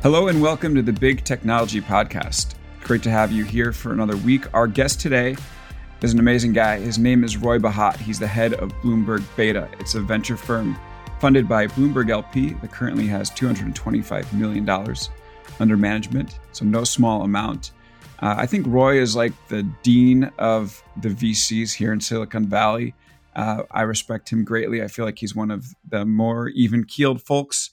Hello and welcome to the Big Technology Podcast. Great to have you here for another week. Our guest today is an amazing guy. His name is Roy Bahat. He's the head of Bloomberg Beta. It's a venture firm funded by Bloomberg LP that currently has $225 million under management, so no small amount. Uh, I think Roy is like the dean of the VCs here in Silicon Valley. Uh, I respect him greatly. I feel like he's one of the more even keeled folks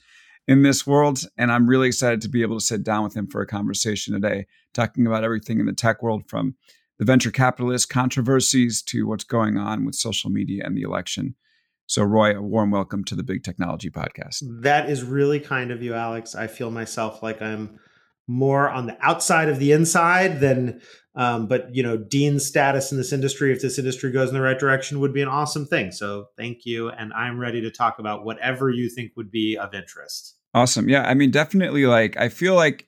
in this world. And I'm really excited to be able to sit down with him for a conversation today, talking about everything in the tech world from the venture capitalist controversies to what's going on with social media and the election. So, Roy, a warm welcome to the Big Technology Podcast. That is really kind of you, Alex. I feel myself like I'm more on the outside of the inside than um, but you know dean status in this industry if this industry goes in the right direction would be an awesome thing. So thank you and i'm ready to talk about whatever you think would be of interest. Awesome. Yeah i mean definitely like i feel like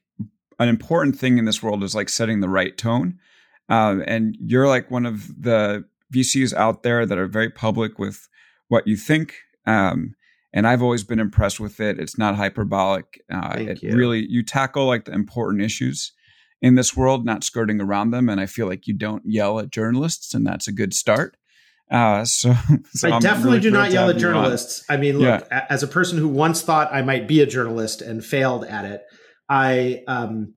an important thing in this world is like setting the right tone. Um, and you're like one of the vcs out there that are very public with what you think. Um, and I've always been impressed with it. It's not hyperbolic. Uh, it you. really you tackle like the important issues in this world, not skirting around them. And I feel like you don't yell at journalists, and that's a good start. Uh, so, so I I'm definitely really do not yell at journalists. I mean, look, yeah. as a person who once thought I might be a journalist and failed at it, I um,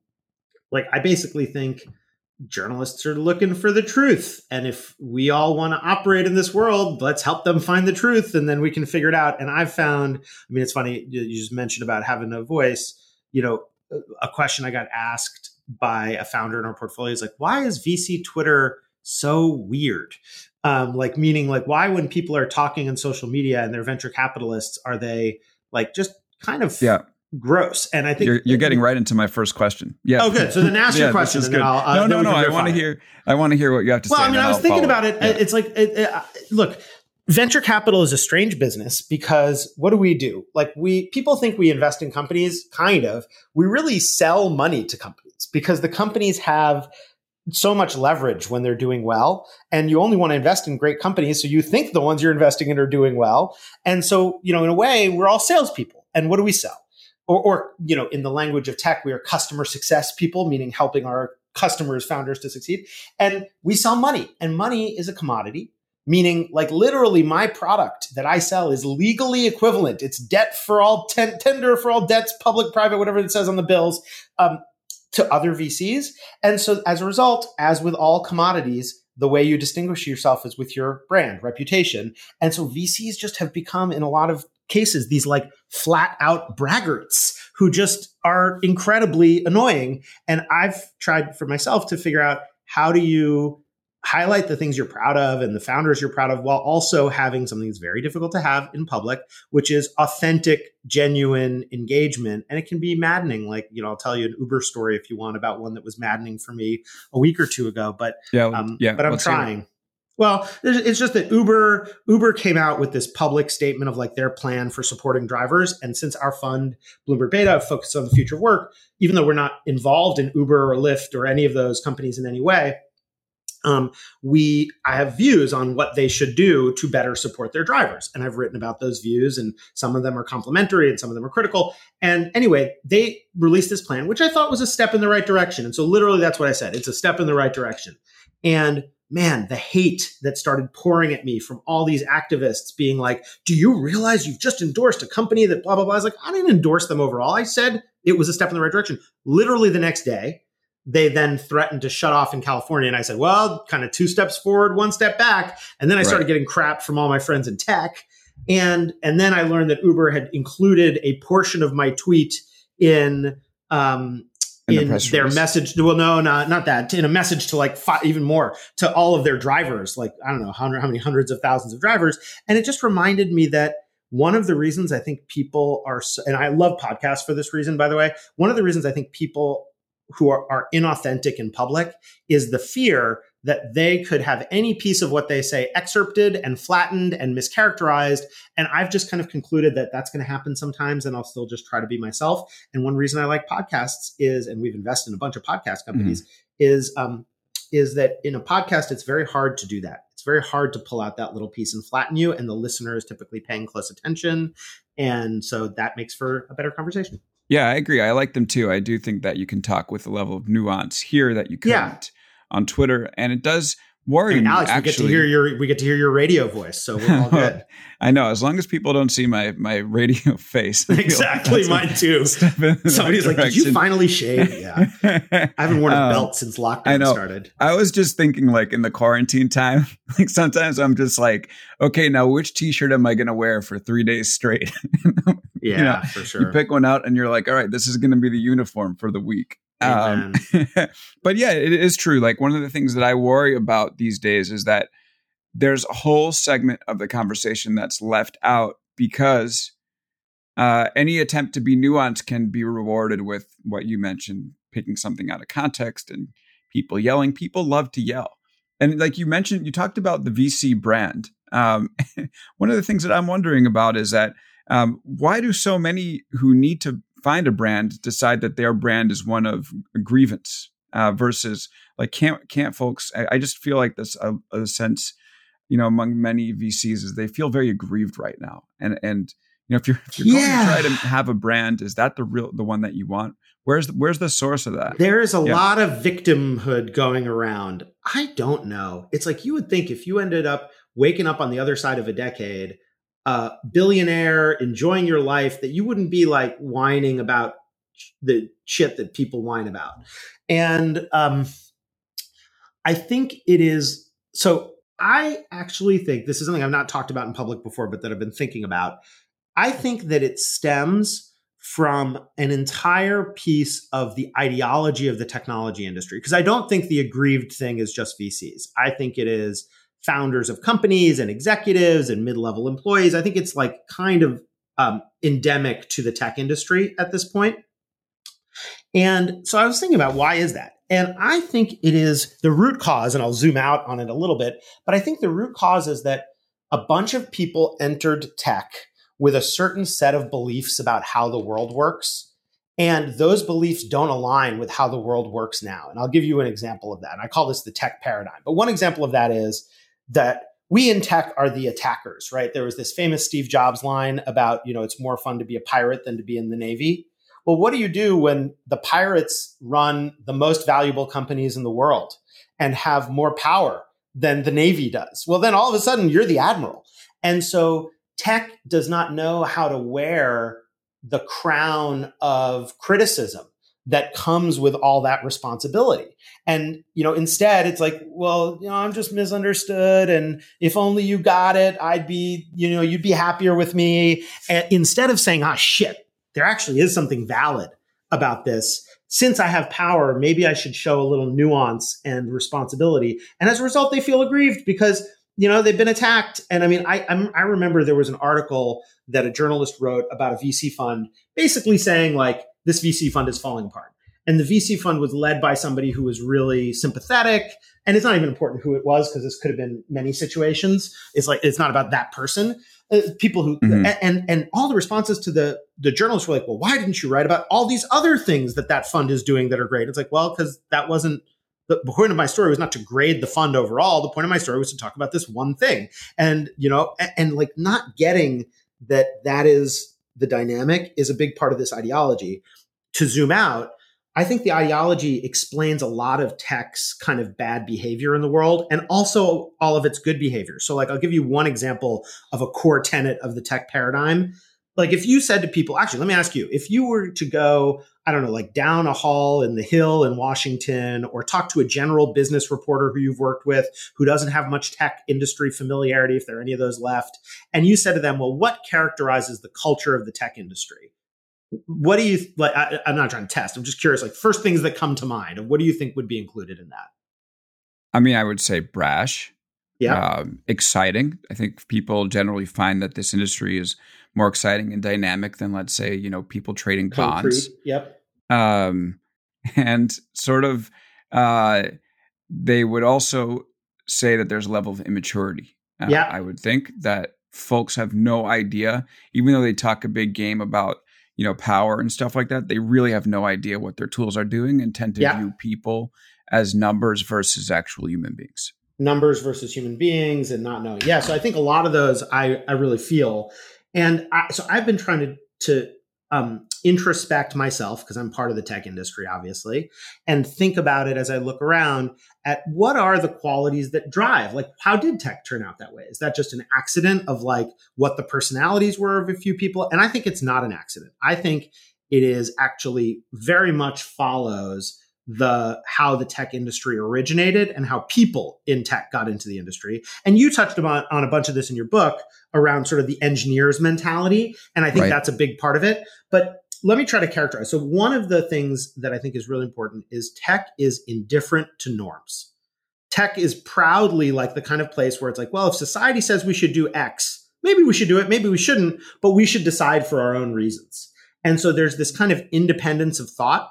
like I basically think journalists are looking for the truth. And if we all want to operate in this world, let's help them find the truth and then we can figure it out. And I've found, I mean, it's funny, you just mentioned about having a voice. You know, a question I got asked by a founder in our portfolio is like, why is VC Twitter so weird? Um, like, meaning, like, why when people are talking on social media and they're venture capitalists, are they like just kind of yeah gross. And I think you're, you're getting right into my first question. Yeah. Oh, good. So then ask yeah, your question. And uh, no, no, no. I want to hear. I want to hear what you have to well, say. Well, I mean, I was thinking about it. Yeah. It's like, it, it, uh, look, venture capital is a strange business because what do we do? Like we people think we invest in companies. Kind of. We really sell money to companies because the companies have so much leverage when they're doing well and you only want to invest in great companies so you think the ones you're investing in are doing well and so you know in a way we're all salespeople and what do we sell or, or you know in the language of tech we are customer success people meaning helping our customers founders to succeed. And we sell money and money is a commodity meaning like literally my product that i sell is legally equivalent. It's debt for all ten- tender for all debts public private whatever it says on the bills um, to other vcs and so as a result as with all commodities the way you distinguish yourself is with your brand reputation. And so vcs just have become in a lot of cases these like flat out braggarts who just are incredibly annoying. And I've tried for myself to figure out how do you highlight the things you're proud of and the founders you're proud of while also having something that's very difficult to have in public, which is authentic, genuine engagement. And it can be maddening. Like, you know, I'll tell you an Uber story if you want about one that was maddening for me a week or two ago, but, yeah, um, yeah, but I'm trying. Well, it's just that Uber Uber came out with this public statement of like their plan for supporting drivers, and since our fund Bloomberg Beta focused on the future of work, even though we're not involved in Uber or Lyft or any of those companies in any way, um, we I have views on what they should do to better support their drivers, and I've written about those views, and some of them are complimentary and some of them are critical. And anyway, they released this plan, which I thought was a step in the right direction, and so literally that's what I said. It's a step in the right direction, and man, the hate that started pouring at me from all these activists being like, do you realize you've just endorsed a company that blah, blah, blah? I was like, I didn't endorse them overall. I said it was a step in the right direction. Literally the next day, they then threatened to shut off in California. And I said, well, kind of two steps forward, one step back. And then I started getting crap from all my friends in tech. And, and then I learned that Uber had included a portion of my tweet in um, in, the their message. Well, no, not not that. In a message to like five, even more to all of their drivers, like I don't know how, how many hundreds of thousands of drivers, and it just reminded me that one of the reasons I think people are, so, and I love podcasts for this reason, by the way. One of the reasons I think people who are, are inauthentic in public is the fear that they could have any piece of what they say excerpted and flattened and mischaracterized. And I've just kind of concluded that that's going to happen sometimes, and I'll still just try to be myself. And one reason I like podcasts is, and we've invested in a bunch of podcast companies, mm-hmm. is um, is that in a podcast it's very hard to do that. It's very hard to pull out that little piece and flatten you, and the listener is typically paying close attention, and so that makes for a better conversation. Yeah, I agree. I like them too. I do think that you can talk with a level of nuance here that you can't. Yeah on Twitter, and it does worry Alex, me. Actually, we get to hear your we get to hear your radio voice, so we're all good. I know, as long as people don't see my my radio face. Exactly, mine too. Somebody's like, "Did you finally shave?" Yeah, I haven't worn a um, belt since lockdown I know. started. I was just thinking, like in the quarantine time, like sometimes I'm just like, okay, now which T-shirt am I going to wear for three days straight? yeah, you know, for sure. You pick one out, and you're like, all right, this is going to be the uniform for the week. Um, but yeah, it is true. Like one of the things that I worry about these days is that there's a whole segment of the conversation that's left out because uh, any attempt to be nuanced can be rewarded with what you mentioned, picking something out of context and people yelling. People love to yell. And like you mentioned, you talked about the VC brand. Um, one of the things that I'm wondering about is that um, why do so many who need to find a brand decide that their brand is one of grievance uh, versus like can't can't folks I, I just feel like this a, a, sense you know among many VCs is they feel very aggrieved right now. And and you know if you're if you're yeah. going to try to have a brand is that the real the one that you want? Where's the, where's the source of that? There is a yeah. lot of victimhood going around. I don't know. It's like you would think if you ended up waking up on the other side of a decade uh, billionaire, enjoying your life, that you wouldn't be like whining about the shit that people whine about. And um, I think it is so. I actually think this is something I've not talked about in public before, but that I've been thinking about. I think that it stems from an entire piece of the ideology of the technology industry. Because I don't think the aggrieved thing is just VCs. I think it is founders of companies and executives and mid-level employees. I think it's like kind of um, endemic to the tech industry at this point. And so I was thinking about why is that? And I think it is the root cause, and I'll zoom out on it a little bit, but I think the root cause is that a bunch of people entered tech with a certain set of beliefs about how the world works. And those beliefs don't align with how the world works now. And I'll give you an example of that. And I call this the tech paradigm. But one example of that is that we in tech are the attackers, right? There was this famous Steve Jobs line about, you know, it's more fun to be a pirate than to be in the Navy. Well, what do you do when the pirates run the most valuable companies in the world and have more power than the Navy does? Well, then all of a sudden you're the admiral. And so tech does not know how to wear the crown of criticism that comes with all that responsibility. And, you know, instead it's like, well, you know, I'm just misunderstood. And if only you got it, I'd be, you know, you'd be happier with me. And instead of saying, ah, shit, there actually is something valid about this. Since I have power, maybe I should show a little nuance and responsibility. And as a result, they feel aggrieved because you know they've been attacked and i mean I, I'm, i remember there was an article that a journalist wrote about a vc fund basically saying like this VC fund is falling apart. And the VC fund was led by somebody who was really sympathetic. And it's not even important who it was because this could have been many situations. It's like it's not about that person. Uh, people who mm-hmm. and and all the responses to the the journalists were like, well, why didn't you write about all these other things that that fund is doing that are great? It's like, well, because that wasn't the point of my story was not to grade the fund overall. The point of my story was to talk about this one thing, and you know, and, and like not getting that that is the dynamic is a big part of this ideology. To zoom out, I think the ideology explains a lot of tech's kind of bad behavior in the world and also all of its good behavior. So, like, I'll give you one example of a core tenet of the tech paradigm like if you said to people, actually, let me ask you, if you were to go, I don't know, like down a hall in the Hill in Washington, or talk to a general business reporter who you've worked with who doesn't have much tech industry familiarity, if there are any of those left, and you said to them, well, what characterizes the culture of the tech industry? What do you like? I, I'm not trying to test. I'm just curious. Like first things that come to mind. What do you think would be included in that? I mean, I would say brash. Yeah. Um, exciting. I think people generally find that this industry is more exciting and dynamic than let's say you know people trading bonds. Yep. Um, and sort of uh, they would also say that there's a level of immaturity. Uh, yeah, I would think that folks have no idea, even though they talk a big game about you know power and stuff like that. They really have no idea what their tools are doing and tend to Yeah. view people as numbers versus actual human beings. Numbers versus human beings and not knowing. Yeah, so I think a lot of those I I really feel, and I, so I've been trying to to um, introspect myself because I'm part of the tech industry, obviously, and think about it as I look around at what are the qualities that drive. Like, how did tech turn out that way? Is that just an accident of like what the personalities were of a few people? And I think it's not an accident. I think it is actually very much follows the how the tech industry originated and how people in tech got into the industry. And you touched about on a bunch of this in your book around sort of the engineer's mentality, and I think Right. that's a big part of it. But let me try to characterize. So one of the things that I think is really important is tech is indifferent to norms. Tech is proudly like the kind of place where it's like, well, if society says we should do X, maybe we should do it, maybe we shouldn't, but we should decide for our own reasons. And so there's this kind of independence of thought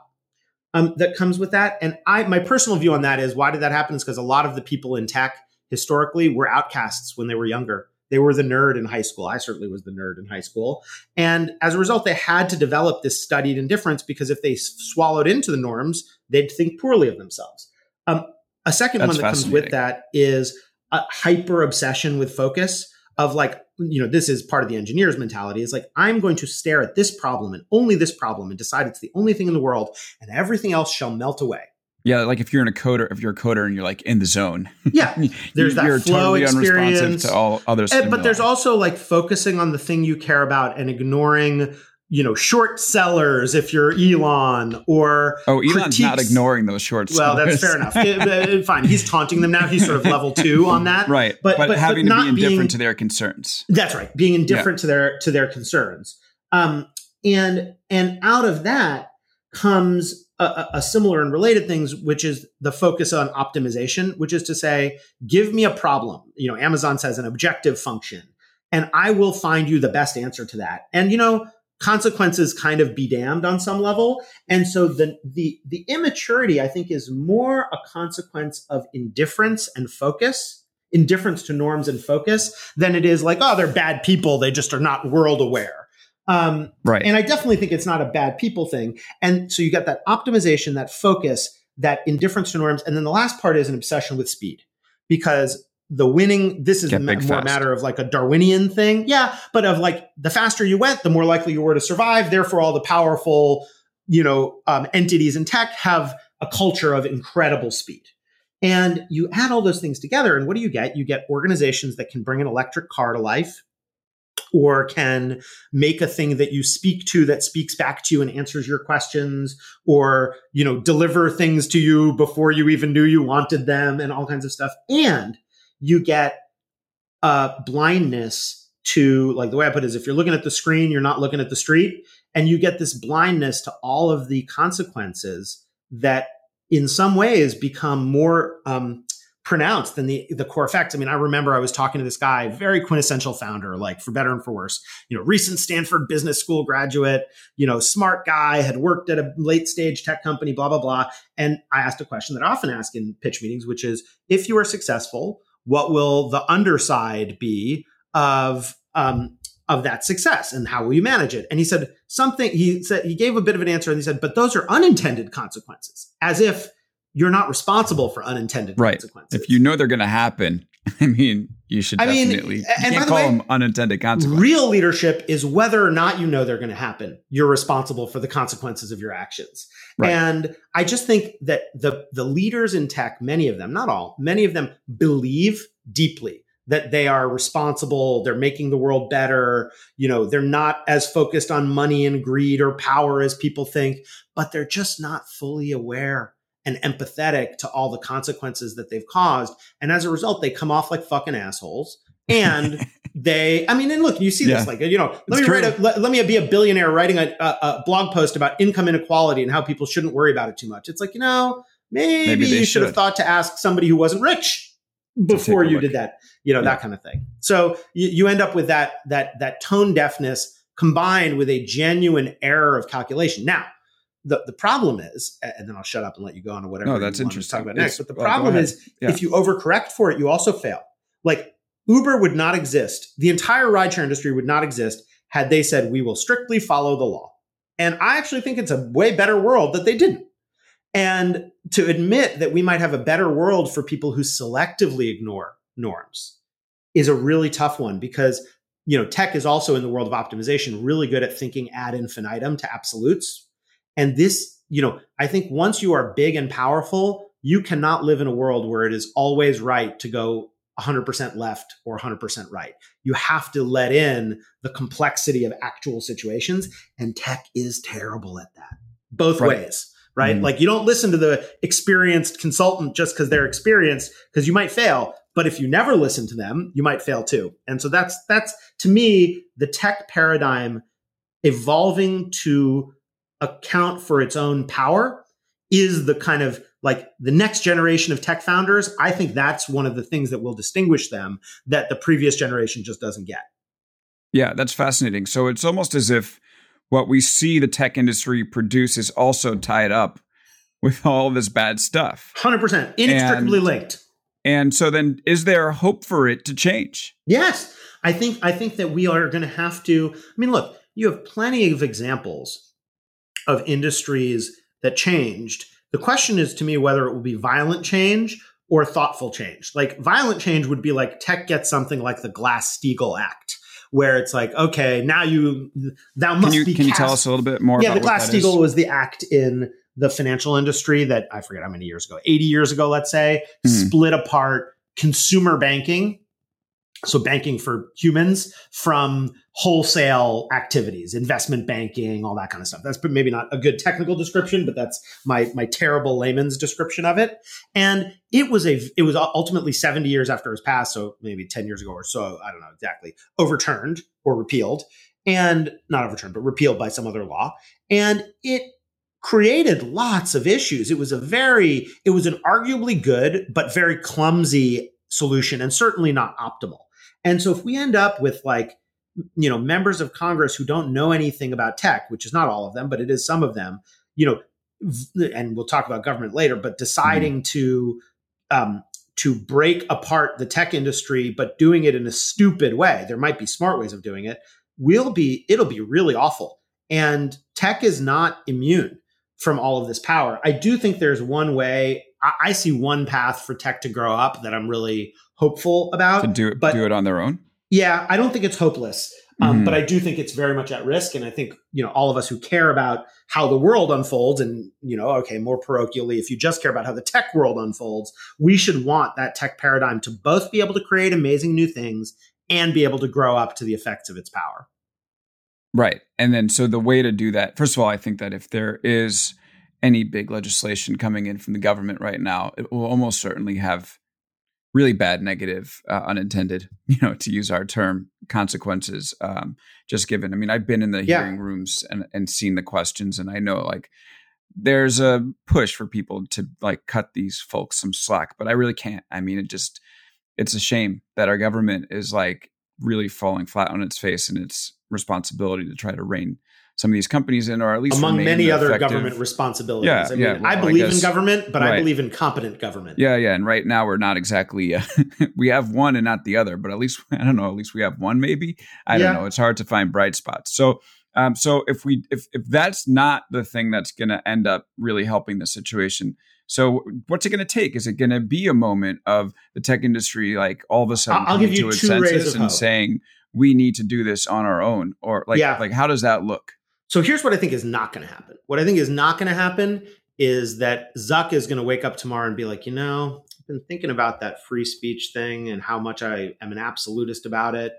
um, that comes with that. And I, my personal view on that is why did that happen? Is because a lot of the people in tech historically were outcasts when they were younger. They were the nerd in high school. I certainly was the nerd in high school. And as a result, they had to develop this studied indifference because if they swallowed into the norms, they'd think poorly of themselves. Um, a second That's one that comes with that is a hyper obsession with focus of like, you know, this is part of the engineer's mentality is like, I'm going to stare at this problem and only this problem and decide it's the only thing in the world and everything else shall melt away. Yeah, like if you're in a coder, if you're a coder and you're like in the zone, Yeah. There's that you're flow totally unresponsive experience. to all other. And- but there's also like focusing on the thing you care about and ignoring, you know, short sellers if you're Elon or oh, Elon's not ignoring those short. Well, that's fair enough. It- it- fine, he's taunting them now. He's sort of level two on that. right, But- but, but- but having to not be indifferent being- to their concerns. That's right, being indifferent to their to their concerns. Um, and and out of that comes a- a similar and related things, which is the focus on optimization, which is to say, give me a problem. You know, Amazon says an objective function, and I will find you the best answer to that. And you know, consequences kind of be damned on some level. And so the the the immaturity, I think, is more a consequence of indifference and focus, indifference to norms and focus, than it is like, oh, they're bad people. They just are not world aware. Um, Right. and I definitely think it's not a bad people thing. And so you got that optimization, that focus, that indifference to norms. And then the last part is an obsession with speed because the winning, this is Get ma- more a fast. matter of like a Darwinian thing. Yeah. But of like the faster you went, the more likely you were to survive. Therefore, all the powerful, you know, um, entities in tech have a culture of incredible speed. And you add all those things together, and what do you get? You get organizations that can bring an electric car to life or can make a thing that you speak to that speaks back to you and answers your questions or you know deliver things to you before you even knew you wanted them and all kinds of stuff and you get uh blindness to like the way i put it is if you're looking at the screen you're not looking at the street and you get this blindness to all of the consequences that in some ways become more um pronounced than the the core effects. I mean, I remember I was talking to this guy, very quintessential founder, like for better and for worse, you know, recent Stanford Business School graduate, you know, smart guy, had worked at a late stage tech company, blah blah blah. And I asked a question that I often ask in pitch meetings, which is, if you are successful, what will the underside be of um, of that success and how will you manage it? And he said something, he said, he gave a bit of an answer and he said, but those are unintended consequences, as if you're not responsible for unintended Right. consequences. If you know they're going to happen, I mean, you should I mean, definitely. you and can't the call way, them unintended consequences. Real leadership is whether or not you know they're going to happen. You're responsible for the consequences of your actions. Right. And I just think that the the leaders in tech, many of them, not all, many of them believe deeply that they are responsible, they're making the world better, you know, they're not as focused on money and greed or power as people think, but they're just not fully aware and empathetic to all the consequences that they've caused. And as a result, they come off like fucking assholes. And they, I mean, and look, you see Yeah. this, like, you know, let It's me true. write a, let, let me be a billionaire writing a, a, a blog post about income inequality and how people shouldn't worry about it too much. It's like, you know, maybe, Maybe you should have thought to ask somebody who wasn't rich before you look. did that, you know, Yeah. that kind of thing. So you, you end up with that, that, that tone deafness combined with a genuine error of calculation. Now, the, the problem is, and then I'll shut up and let you go on to whatever. No, that's interesting. to talk about next, It's- but the problem ahead. is, Yeah. if you overcorrect for it, you also fail. Like Uber would not exist. The entire rideshare industry would not exist had they said we will strictly follow the law. And I actually think it's a way better world that they didn't. And to admit that we might have a better world for people who selectively ignore norms is a really tough one because you know tech is also in the world of optimization really good at thinking ad infinitum to absolutes and this you know i think once you are big and powerful you cannot live in a world where it is always right to go 100% left or 100% right you have to let in the complexity of actual situations and tech is terrible at that both Right. ways right Mhm. like you don't listen to the experienced consultant just because they're experienced because you might fail but if you never listen to them you might fail too and so that's that's to me the tech paradigm evolving to account for its own power is the kind of like the next generation of tech founders i think that's one of the things that will distinguish them that the previous generation just doesn't get Yeah, that's fascinating. So it's almost as if what we see the tech industry produce is also tied up with all this bad stuff. 100% inextricably And- linked And so then is there hope for it to change? Yes, I think I think that we are going to have to. I mean, look, you have plenty of examples of industries that changed. The question is to me whether it will be violent change or thoughtful change. Like violent change would be like tech gets something like the Glass Steagall Act, where it's like, okay, now you thou must Can you be can you tell us a little bit more yeah, about the Glass what that is? Steagall was the act in the financial industry that I forget how many years ago, 80 years ago, let's say, Mhm. split apart consumer banking, so banking for humans, from wholesale activities, investment banking, all that kind of stuff. That's maybe not a good technical description, but that's my my terrible layman's description of it. And it was a it was ultimately 70 years after it was passed, so maybe 10 years ago or so, I don't know exactly, overturned or repealed and not overturned, but repealed by some other law. And it created lots of issues. It was a very, it was an arguably good, but very clumsy solution and certainly not optimal. And so if we end up with like, you know, members of Congress who don't know anything about tech, which is not all of them, but it is some of them, you know, and we'll talk about government later, but deciding to, um, to break apart the tech industry, but doing it in a stupid way. There might be smart ways of doing it. Will be it'll be really awful. And tech is not immune from all of this power. I do think there's one way. I, I see one path for tech to grow up that I'm really hopeful about. to do it but- do it on their own? Yeah, I don't think it's hopeless, um, Mhm. but I do think it's very much at risk. And I think you know all of us who care about how the world unfolds, and you know, okay, more parochially, if you just care about how the tech world unfolds, we should want that tech paradigm to both be able to create amazing new things and be able to grow up to the effects of its power. Right. And then, so the way to do that, first of all, I think that if there is any big legislation coming in from the government right now, it will almost certainly have really bad negative, uh, unintended, you know, to use our term, consequences. Um, just given, I mean, I've been in the Yeah. hearing rooms and, and seen the questions, and I know like there's a push for people to like cut these folks some slack, but I really can't. I mean, it just, it's a shame that our government is like really falling flat on its face in its responsibility to try to rein some of these companies in, or at least Among many other effective. government responsibilities. Yeah, I mean, yeah, well, I I believe in government, but I believe in competent government. Yeah, yeah, and right now we're not exactly. Uh, we have one and not the other, but at least I don't know. At least we have one, maybe. I Yeah. don't know. It's hard to find bright spots. So, um, so if we if if that's not the thing that's going to end up really helping the situation, so what's it going to take? Is it going to be a moment of the tech industry like all of a sudden I'll- coming give you to its senses and hope. saying we need to do this on our own, or like Yeah. like how does that look? So here's what I think is not going to happen. What I think is not going to happen is that Zuck is going to wake up tomorrow and be like, you know, I've been thinking about that free speech thing and how much I am an absolutist about it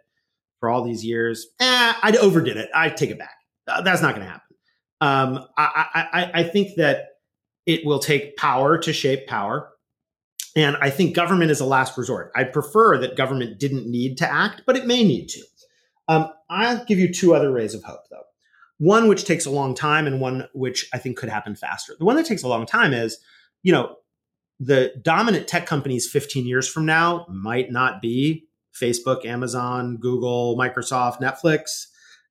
for all these years. Eh, I overdid it. I take it back. Uh, that's not going to happen. Um, I, I, I, think that it will take power to shape power. And I think government is a last resort. I prefer that government didn't need to act, but it may need to. Um, I'll give you two other rays of hope, though one which takes a long time and one which I think could happen faster. The one that takes a long time is, you know, the dominant tech companies 15 years from now might not be Facebook, Amazon, Google, Microsoft, Netflix.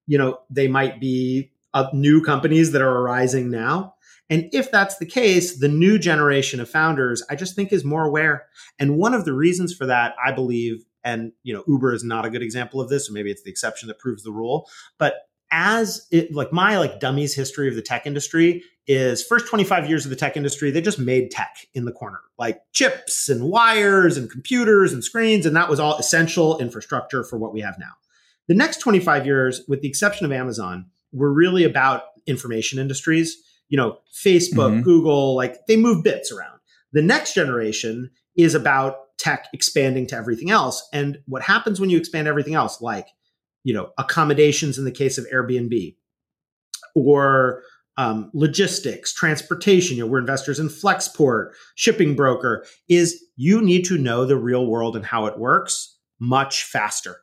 You know, they might be uh, new companies that are arising now. And if that's the case, the new generation of founders, I just think is more aware. And one of the reasons for that, I believe, and you know, Uber is not a good example of this, or maybe it's the exception that proves the rule, but as it like my like dummies history of the tech industry is first 25 years of the tech industry they just made tech in the corner like chips and wires and computers and screens and that was all essential infrastructure for what we have now the next 25 years with the exception of amazon were really about information industries you know facebook mm-hmm. google like they move bits around the next generation is about tech expanding to everything else and what happens when you expand everything else like you know accommodations in the case of Airbnb, or um, logistics, transportation. You know, we're investors in Flexport, shipping broker. Is you need to know the real world and how it works much faster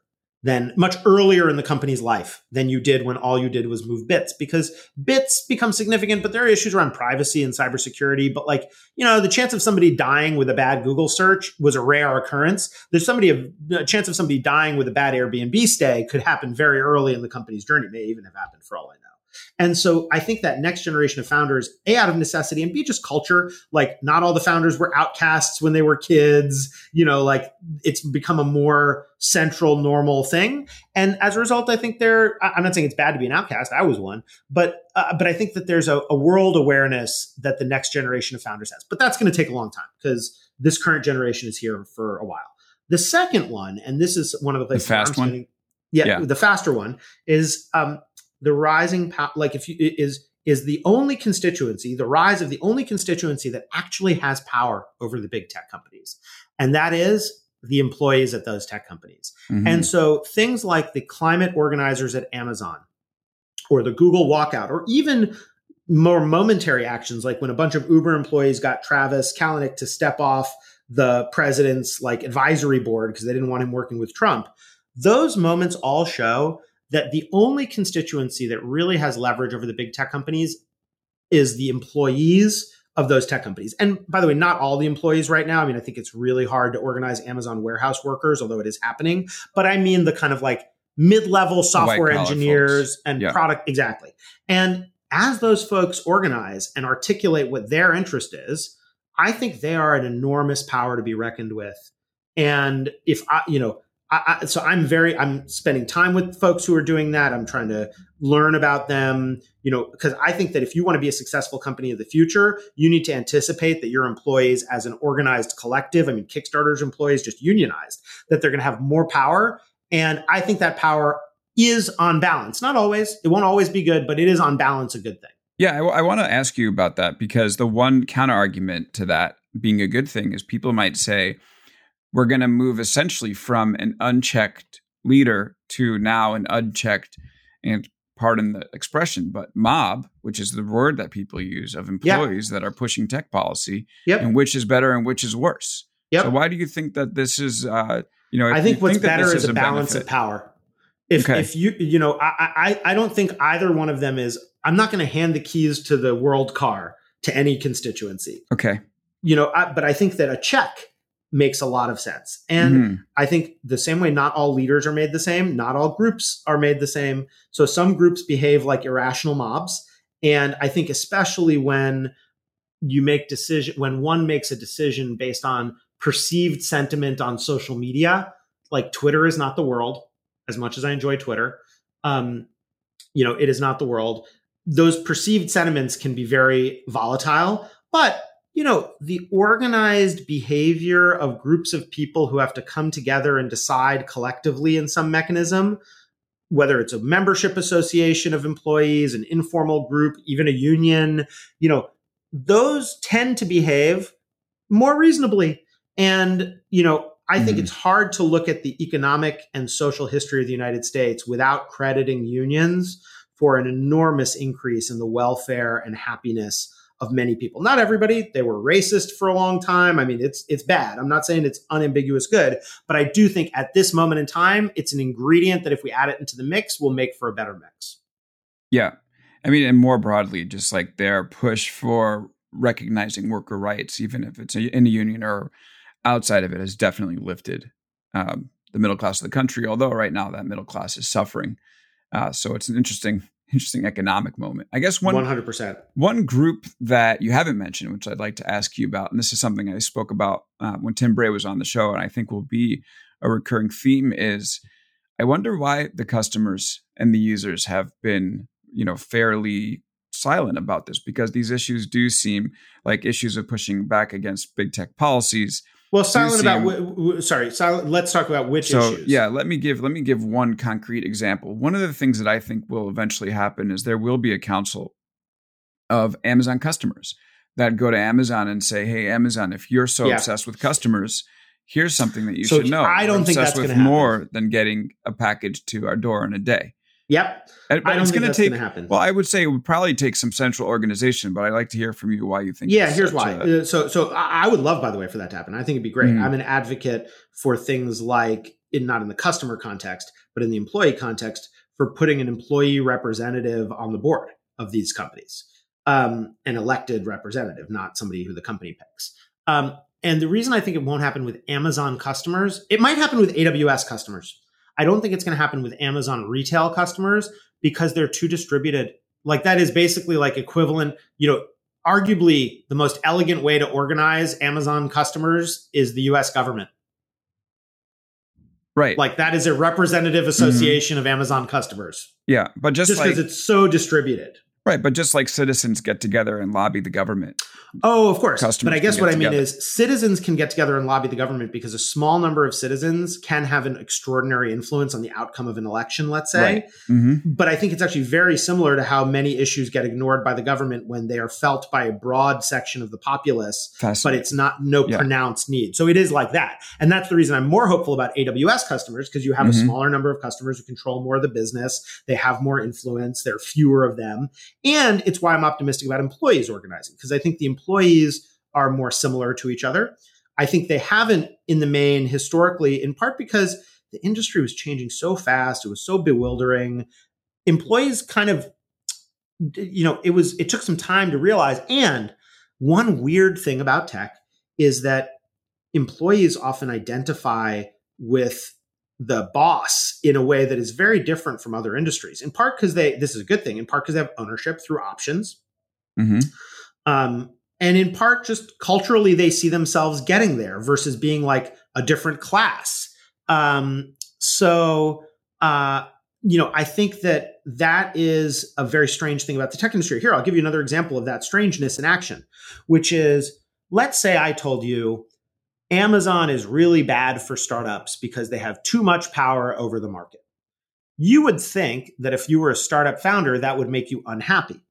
than much earlier in the company's life than you did when all you did was move bits because bits become significant, but there are issues around privacy and cybersecurity. But like, you know, the chance of somebody dying with a bad Google search was a rare occurrence. There's somebody, a chance of somebody dying with a bad Airbnb stay could happen very early in the company's journey, may even have happened for all I know. And so I think that next generation of founders, A, out of necessity, and B, just culture, like not all the founders were outcasts when they were kids, you know, like it's become a more central, normal thing. And as a result, I think they're, I'm not saying it's bad to be an outcast. I was one, but, uh, but I think that there's a, a world awareness that the next generation of founders has. But that's going to take a long time because this current generation is here for a while. The second one, and this is one of the places the fast one. Spending, yeah, yeah, the faster one is um, the rising power, like if you is is the only constituency, the rise of the only constituency that actually has power over the big tech companies, and that is the employees at those tech companies. Mm-hmm. And so things like the climate organizers at Amazon, or the Google walkout, or even more momentary actions like when a bunch of Uber employees got Travis Kalanick to step off the president's like advisory board because they didn't want him working with Trump. Those moments all show that the only constituency that really has leverage over the big tech companies is the employees of those tech companies. And by the way, not all the employees right now. I mean, I think it's really hard to organize Amazon warehouse workers, although it is happening. But I mean the kind of like mid-level software engineers folks. and yeah. product exactly. And as those folks organize and articulate what their interest is, I think they are an enormous power to be reckoned with. And if I, you know, I, I, so I'm very I'm spending time with folks who are doing that. I'm trying to learn about them, you know, because I think that if you want to be a successful company of the future, you need to anticipate that your employees as an organized collective, I mean Kickstarter's employees just unionized, that they're going to have more power and I think that power is on balance. Not always. It won't always be good, but it is on balance a good thing. Yeah, I, I want to ask you about that because the one counter argument to that being a good thing is people might say, we're going to move essentially from an unchecked leader to now an unchecked and pardon the expression, but mob, which is the word that people use of employees yeah. that are pushing tech policy, yep. and which is better and which is worse. Yep. So why do you think that this is, uh, you know, I think what's think better is a, a balance benefit. of power. If, okay. if you, you know, I, I, I don't think either one of them is, I'm not going to hand the keys to the world car to any constituency. Okay. You know, I, but I think that a check makes a lot of sense. And mm-hmm. I think the same way not all leaders are made the same, not all groups are made the same. So some groups behave like irrational mobs. And I think especially when you make decision when one makes a decision based on perceived sentiment on social media, like Twitter is not the world, as much as I enjoy Twitter. Um, you know, it is not the world. Those perceived sentiments can be very volatile, but you know, the organized behavior of groups of people who have to come together and decide collectively in some mechanism, whether it's a membership association of employees, an informal group, even a union, you know, those tend to behave more reasonably. And, you know, I think mm-hmm. it's hard to look at the economic and social history of the United States without crediting unions for an enormous increase in the welfare and happiness of many people. Not everybody. They were racist for a long time. I mean, it's it's bad. I'm not saying it's unambiguous good, but I do think at this moment in time, it's an ingredient that if we add it into the mix, will make for a better mix. Yeah. I mean, and more broadly, just like their push for recognizing worker rights, even if it's in a union or outside of it, has definitely lifted um, the middle class of the country. Although right now that middle class is suffering, uh, so it's an interesting interesting economic moment. I guess one 100%. One group that you haven't mentioned, which I'd like to ask you about, and this is something I spoke about uh, when Tim Bray was on the show, and I think will be a recurring theme is I wonder why the customers and the users have been, you know, fairly silent about this because these issues do seem like issues of pushing back against big tech policies. Well, silent about w- w- sorry, silent. Let's talk about which so, issues. Yeah, let me give let me give one concrete example. One of the things that I think will eventually happen is there will be a council of Amazon customers that go to Amazon and say, "Hey, Amazon, if you're so yeah. obsessed with customers, here's something that you so should know. I don't think that's with happen. more than getting a package to our door in a day. Yep. And, but it's going to take. Happen. Well, I would say it would probably take some central organization, but I'd like to hear from you why you think. Yeah, here's why. A, uh, so, so I would love, by the way, for that to happen. I think it'd be great. Mm-hmm. I'm an advocate for things like, in not in the customer context, but in the employee context, for putting an employee representative on the board of these companies, um, an elected representative, not somebody who the company picks. Um, and the reason I think it won't happen with Amazon customers, it might happen with AWS customers. I don't think it's going to happen with Amazon retail customers because they're too distributed. Like that is basically like equivalent, you know, arguably the most elegant way to organize Amazon customers is the US government. Right. Like that is a representative mm-hmm. association mm-hmm. of Amazon customers. Yeah, but just because like, it's so distributed. Right, but just like citizens get together and lobby the government. Oh, of course. Customers but I guess what I mean together. is citizens can get together and lobby the government because a small number of citizens can have an extraordinary influence on the outcome of an election, let's say. Right. Mm-hmm. But I think it's actually very similar to how many issues get ignored by the government when they are felt by a broad section of the populace, but it's not no yeah. pronounced need. So it is like that. And that's the reason I'm more hopeful about AWS customers because you have mm-hmm. a smaller number of customers who control more of the business. They have more influence. There are fewer of them. And it's why I'm optimistic about employees organizing because I think the employees are more similar to each other. I think they haven't in the main historically, in part because the industry was changing so fast. It was so bewildering. Employees kind of, you know, it was, it took some time to realize. And one weird thing about tech is that employees often identify with the boss in a way that is very different from other industries. In part because they this is a good thing. In part because they have ownership through options. Mm-hmm. Um, and in part just culturally they see themselves getting there versus being like a different class. Um, so uh, you know, I think that that is a very strange thing about the tech industry. Here, I'll give you another example of that strangeness in action, which is let's say I told you Amazon is really bad for startups because they have too much power over the market. You would think that if you were a startup founder, that would make you unhappy.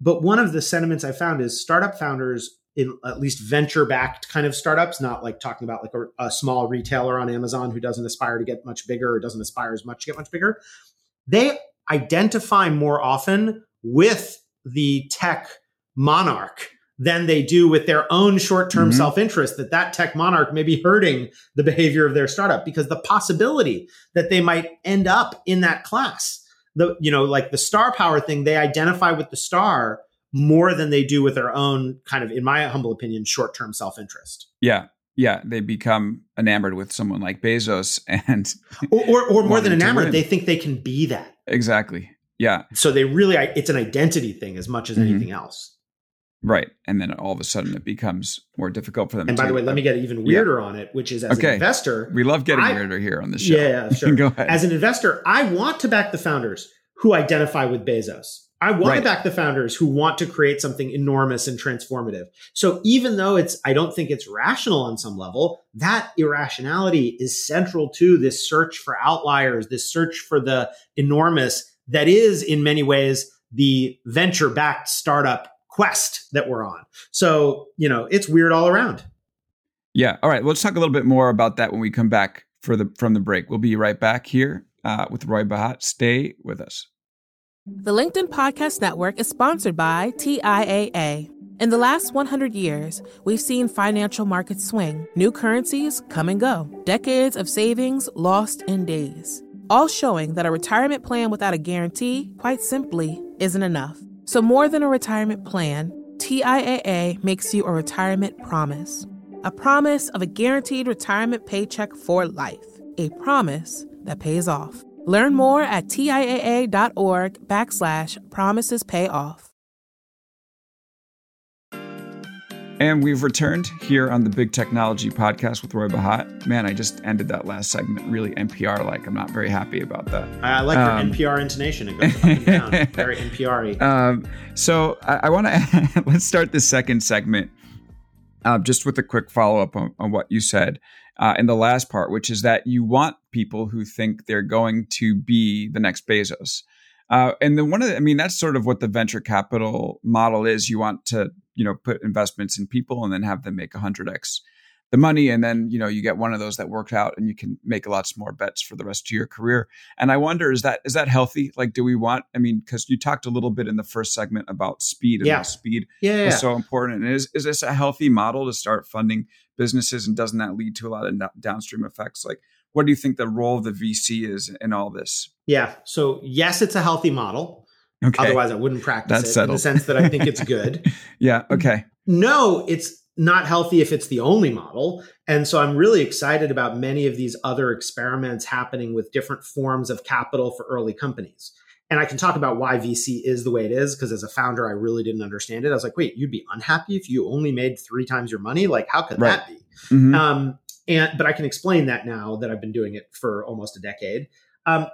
But one of the sentiments I found is startup founders, in at least venture backed kind of startups, not like talking about like a, a, small retailer on Amazon who doesn't aspire to get much bigger or doesn't aspire as much to get much bigger, they identify more often with the tech monarch than they do with their own short-term mm-hmm. self-interest that that tech monarch may be hurting the behavior of their startup. Because the possibility that they might end up in that class the you know like the star power thing they identify with the star more than they do with their own kind of in my humble opinion short-term self-interest. Yeah. Yeah. They become enamored with someone like bezos and or, or, or more than enamored they think they can be that. Exactly. Yeah. So they really it's an identity thing as much as mm-hmm. anything else Right. And then all of a sudden it becomes more difficult for them. And by the way, let me get even weirder yeah. on it, which is as okay. an investor. We love getting I, weirder here on the show. Yeah, sure. Go ahead. As an investor, I want to back the founders who identify with Bezos. I want right. to back the founders who want to create something enormous and transformative. So even though it's, I don't think it's rational on some level, that irrationality is central to this search for outliers, this search for the enormous that is in many ways the venture backed startup quest that we're on. So, you know, it's weird all around. Yeah. All right. Let's talk a little bit more about that when we come back for the from the break. We'll be right back here uh, with Roy Bahat. Stay with us. The LinkedIn Podcast Network is sponsored by TIAA. In the last 100 years, we've seen financial markets swing, new currencies come and go, decades of savings lost in days, all showing that a retirement plan without a guarantee, quite simply, isn't enough. So, more than a retirement plan, TIAA makes you a retirement promise a promise of a guaranteed retirement paycheck for life, a promise that pays off. Learn more at TIAA.org backslash promises pay off. And we've returned here on the Big Technology Podcast with Roy Bahat. Man, I just ended that last segment really NPR like. I'm not very happy about that. I like um, your NPR intonation. It goes up and down. very NPR um, so I, I want to let's start the second segment uh, just with a quick follow up on, on, what you said uh, in the last part, which is that you want people who think they're going to be the next Bezos. Uh, and then one of the, I mean, that's sort of what the venture capital model is. You want to, you know, put investments in people and then have them make 100x the money. And then, you know, you get one of those that worked out and you can make lots more bets for the rest of your career. And I wonder, is that, is that healthy? Like, do we want, I mean, cause you talked a little bit in the first segment about speed and yeah. speed yeah, yeah. is so important. And is, is this a healthy model to start funding businesses? And doesn't that lead to a lot of downstream effects? Like, what do you think the role of the VC is in all this? Yeah. So yes, it's a healthy model. Okay. Otherwise, I wouldn't practice That's it settled. in the sense that I think it's good. yeah. Okay. No, it's not healthy if it's the only model. And so I'm really excited about many of these other experiments happening with different forms of capital for early companies. And I can talk about why VC is the way it is because as a founder, I really didn't understand it. I was like, wait, you'd be unhappy if you only made three times your money? Like, how could right. that be? Mm-hmm. Um, and but I can explain that now that I've been doing it for almost a decade. Um,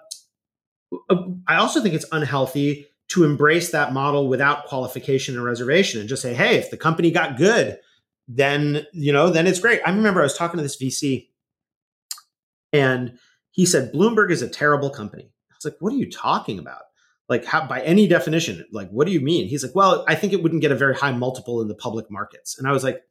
I also think it's unhealthy to embrace that model without qualification and reservation and just say, hey, if the company got good, then you know, then it's great. I remember I was talking to this VC and he said, Bloomberg is a terrible company. I was like, what are you talking about? Like how by any definition, like what do you mean? He's like, well, I think it wouldn't get a very high multiple in the public markets. And I was like,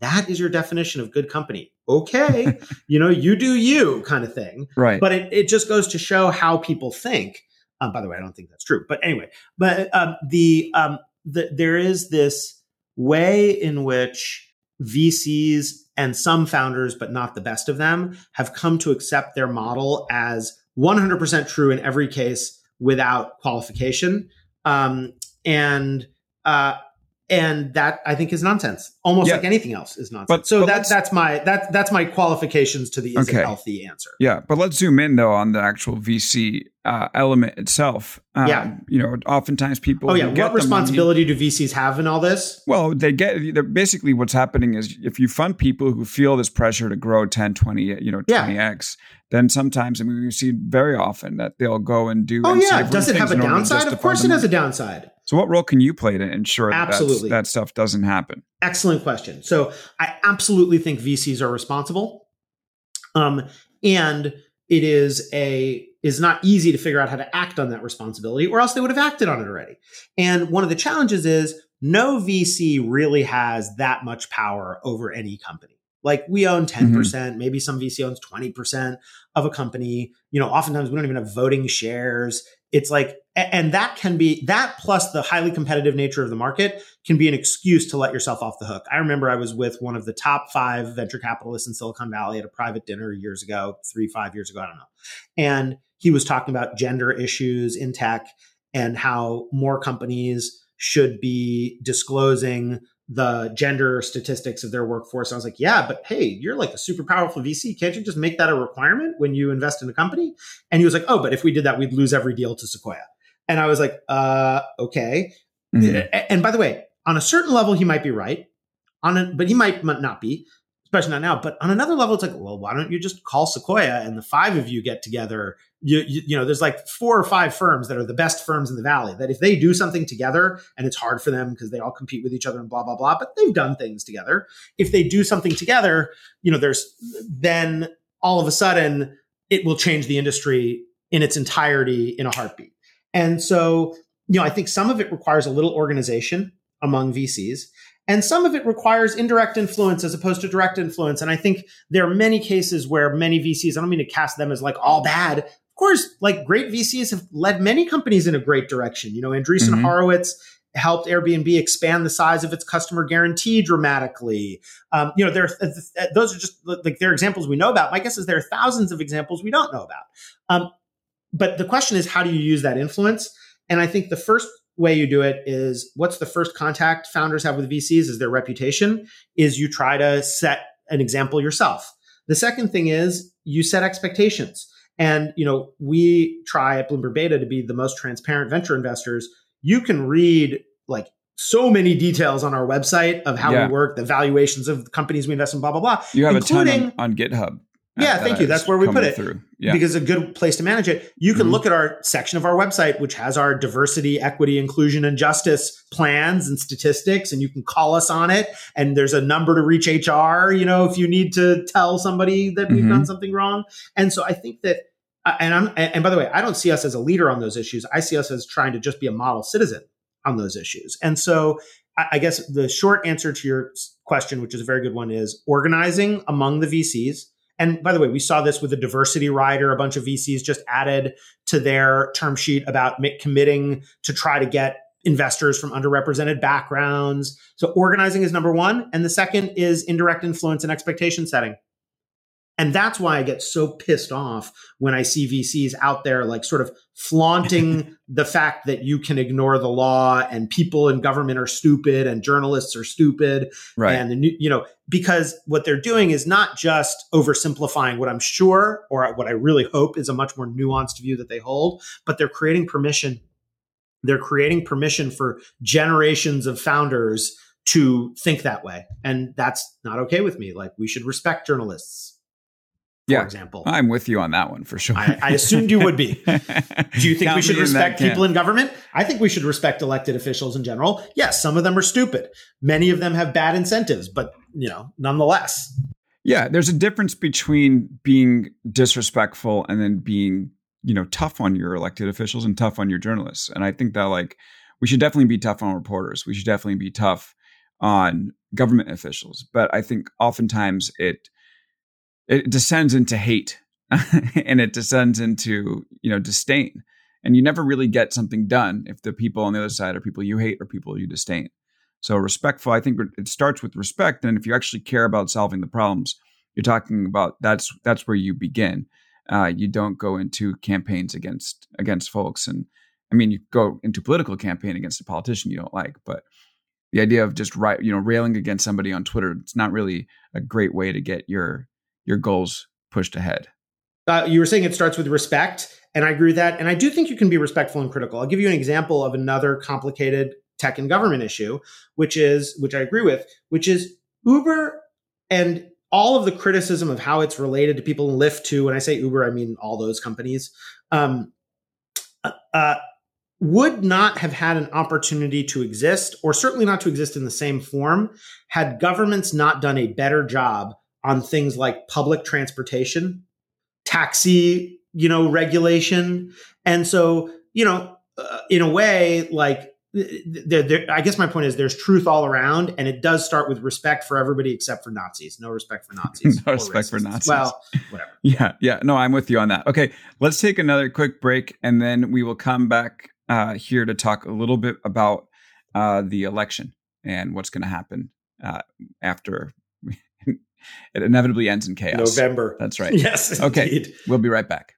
that is your definition of good company. Okay, you know, you do you kind of thing. Right. But it, it just goes to show how people think. Um, by the way, I don't think that's true. But anyway, but um, the, um, the there is this way in which VCs and some founders, but not the best of them, have come to accept their model as 100% true in every case without qualification. Um, and uh, and that I think is nonsense. Almost yeah. like anything else is nonsense. But, so but that that's my that that's my qualifications to the is okay. it healthy answer. Yeah, but let's zoom in though on the actual VC uh, element itself. Um, yeah, you know, oftentimes people. Oh yeah, what responsibility money, do VCs have in all this? Well, they get basically what's happening is if you fund people who feel this pressure to grow 10, 20, you know, 20x, then sometimes I mean we see very often that they'll go and do. Oh yeah, does it have a downside? Of course, it has a downside. So, what role can you play to ensure that that stuff doesn't happen? Excellent question. So, I absolutely think VCs are responsible, um, and it is a is not easy to figure out how to act on that responsibility, or else they would have acted on it already. And one of the challenges is no VC really has that much power over any company. Like we own 10%, percent mm hmm maybe some VC owns 20% of a company. You know, oftentimes we don't even have voting shares. It's like, and that can be that plus the highly competitive nature of the market can be an excuse to let yourself off the hook. I remember I was with one of the top five venture capitalists in Silicon Valley at a private dinner years ago, three, five years ago, I don't know. And he was talking about gender issues in tech and how more companies should be disclosing the gender statistics of their workforce. I was like, yeah, but hey, you're like a super powerful VC. Can't you just make that a requirement when you invest in a company? And he was like, oh, but if we did that, we'd lose every deal to Sequoia. And I was like, uh, okay. Mm-hmm. And by the way, on a certain level, he might be right. On a, but he might not be especially not now. But on another level, it's like, well, why don't you just call Sequoia and the five of you get together? You, you, you, know, there's like four or five firms that are the best firms in the valley that if they do something together, and it's hard for them because they all compete with each other and blah blah blah, but they've done things together. If they do something together, you know, there's then all of a sudden it will change the industry in its entirety in a heartbeat. And so, you know, I think some of it requires a little organization among VCs. And some of it requires indirect influence as opposed to direct influence. And I think there are many cases where many VCs, I don't mean to cast them as like all bad. Of course, like great VCs have led many companies in a great direction. You know, Andreessen mm-hmm. Horowitz helped Airbnb expand the size of its customer guarantee dramatically. Um, you know, there uh, uh, those are just like there are examples we know about. My guess is there are thousands of examples we don't know about. Um, but the question is, how do you use that influence? And I think the first way you do it is what's the first contact founders have with VCs is their reputation, is you try to set an example yourself. The second thing is you set expectations. And, you know, we try at Bloomberg Beta to be the most transparent venture investors. You can read like so many details on our website of how Yeah. we work, the valuations of the companies we invest in, blah, blah, blah. You have a ton on, on GitHub. Yeah, thank you. That's where we put it. Through. Yeah. because a good place to manage it. You can Mhm. look at our section of our website, which has our diversity, equity, inclusion, and justice plans and statistics, and you can call us on it. And there's a number to reach HR, you know, if you need to tell somebody that we've done something wrong. And so I think that, uh, and I'm, and by the way, I don't see us as a leader on those issues. I see us as trying to just be a model citizen on those issues. And so I guess the short answer to your question, which is a very good one, is organizing among the VCs. And by the way, we saw this with the diversity rider. A bunch of VCs just added to their term sheet about committing to try to get investors from underrepresented backgrounds. So organizing is number one. And the second is indirect influence and expectation setting. And that's why I get so pissed off when I see VCs out there like sort of flaunting the fact that you can ignore the law and people in government are stupid and journalists are stupid right. and you know, because what they're doing is not just oversimplifying what I'm sure or what I really hope is a much more nuanced view that they hold, but they're creating permission. They're creating permission for generations of founders to think that way. And that's not okay with me. Like we should respect journalists, Yeah. example. I'm with you on that one for sure. I, I assumed you would be. Do you think we should me in that respect people in government? I think we should respect elected officials in general. Yes, some of them are stupid. Many of them have bad incentives, but you know, nonetheless. Yeah, there's a difference between being disrespectful and then being, you know, tough on your elected officials and tough on your journalists. And I think that like we should definitely be tough on reporters. We should definitely be tough on government officials. But I think oftentimes it it descends into hate and it descends into, you know, disdain. And you never really get something done if the people on the other side are people you hate or people you disdain. So respectful, I think it starts with respect. And if you actually care about solving the problems, you're talking about that's that's where you begin. Uh, you don't go into campaigns against against folks, and I mean you go into political campaign against a politician you don't like, but the idea of just right, you know, railing against somebody on Twitter, it's not really a great way to get your your goals pushed ahead. Uh, you were saying it starts with respect, and I agree with that. And I do think you can be respectful and critical. I'll give you an example of another complicated tech and government issue, which is, which I agree with, which is Uber and all of the criticism of how it's related to people in Lyft too. When I say Uber, I mean all those companies. Um, uh, would not have had an opportunity to exist, or certainly not to exist in the same form, had governments not done a better job on things like public transportation, taxi, you know, regulation. And so, you know, uh, in a way, like, there, there, I guess my point is there's truth all around, and it does start with respect for everybody except for Nazis. No respect for Nazis. No respect for. Nazis. Well, whatever. Yeah, yeah. No, I'm with you on that. Okay, let's take another quick break and then we will come back uh, here to talk a little bit about uh, the election and what's going to happen uh, after it inevitably ends in chaos. November. That's right. Yes. Okay. Indeed. We'll be right back.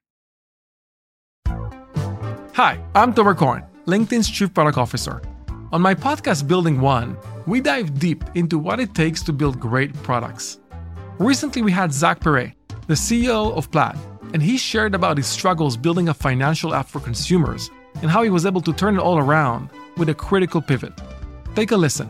Hi, I'm Tomer Cohen, LinkedIn's Chief Product Officer. On my podcast, Building One, we dive deep into what it takes to build great products. Recently, we had Zach Perret, the CEO of Plaid, and he shared about his struggles building a financial app for consumers and how he was able to turn it all around with a critical pivot. Take a listen.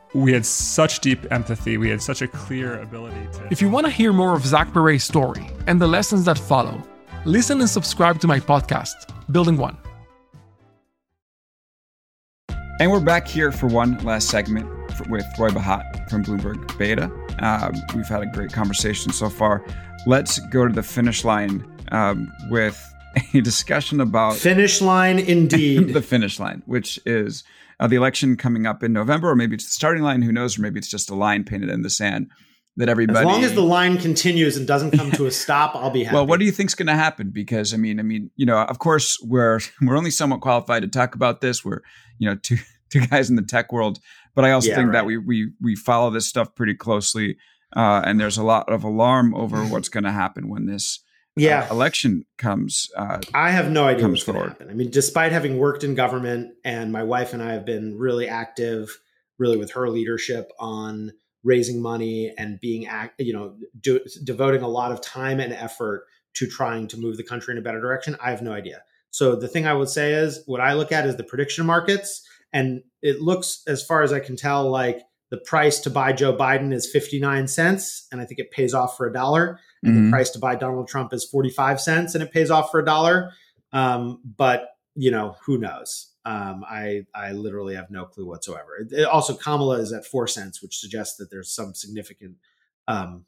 we had such deep empathy. We had such a clear ability to. If you want to hear more of Zach Perret's story and the lessons that follow, listen and subscribe to my podcast, Building One. And we're back here for one last segment with Roy Bahat from Bloomberg Beta. Um, we've had a great conversation so far. Let's go to the finish line um, with a discussion about Finish line indeed. the finish line, which is uh, the election coming up in November, or maybe it's the starting line, who knows, or maybe it's just a line painted in the sand. that everybody. As long as the line continues and doesn't come to a stop, I'll be happy. Well, what do you think's going to happen? Because I mean, I mean, you know, of course, we're we're only somewhat qualified to talk about this. We're you know two two guys in the tech world, but I also Yeah, think that we we we follow this stuff pretty closely, uh, and there's a lot of alarm over what's going to happen when this uh, yeah. election comes. Uh, I have no idea comes what's going to forward. happen. I mean, despite having worked in government, and my wife and I have been really active, really with her leadership on raising money and being, act, you know, do, devoting a lot of time and effort to trying to move the country in a better direction. I have no idea. So the thing I would say is, what I look at is the prediction markets, and it looks, as far as I can tell, like the price to buy Joe Biden is fifty nine cents, and I think it pays off for a dollar mhm. the price to buy Donald Trump is 45 cents and it pays off for a dollar. Um, but you know, who knows? Um, I, I literally have no clue whatsoever. It- it- also, Kamala is at four cents, which suggests that there's some significant, um,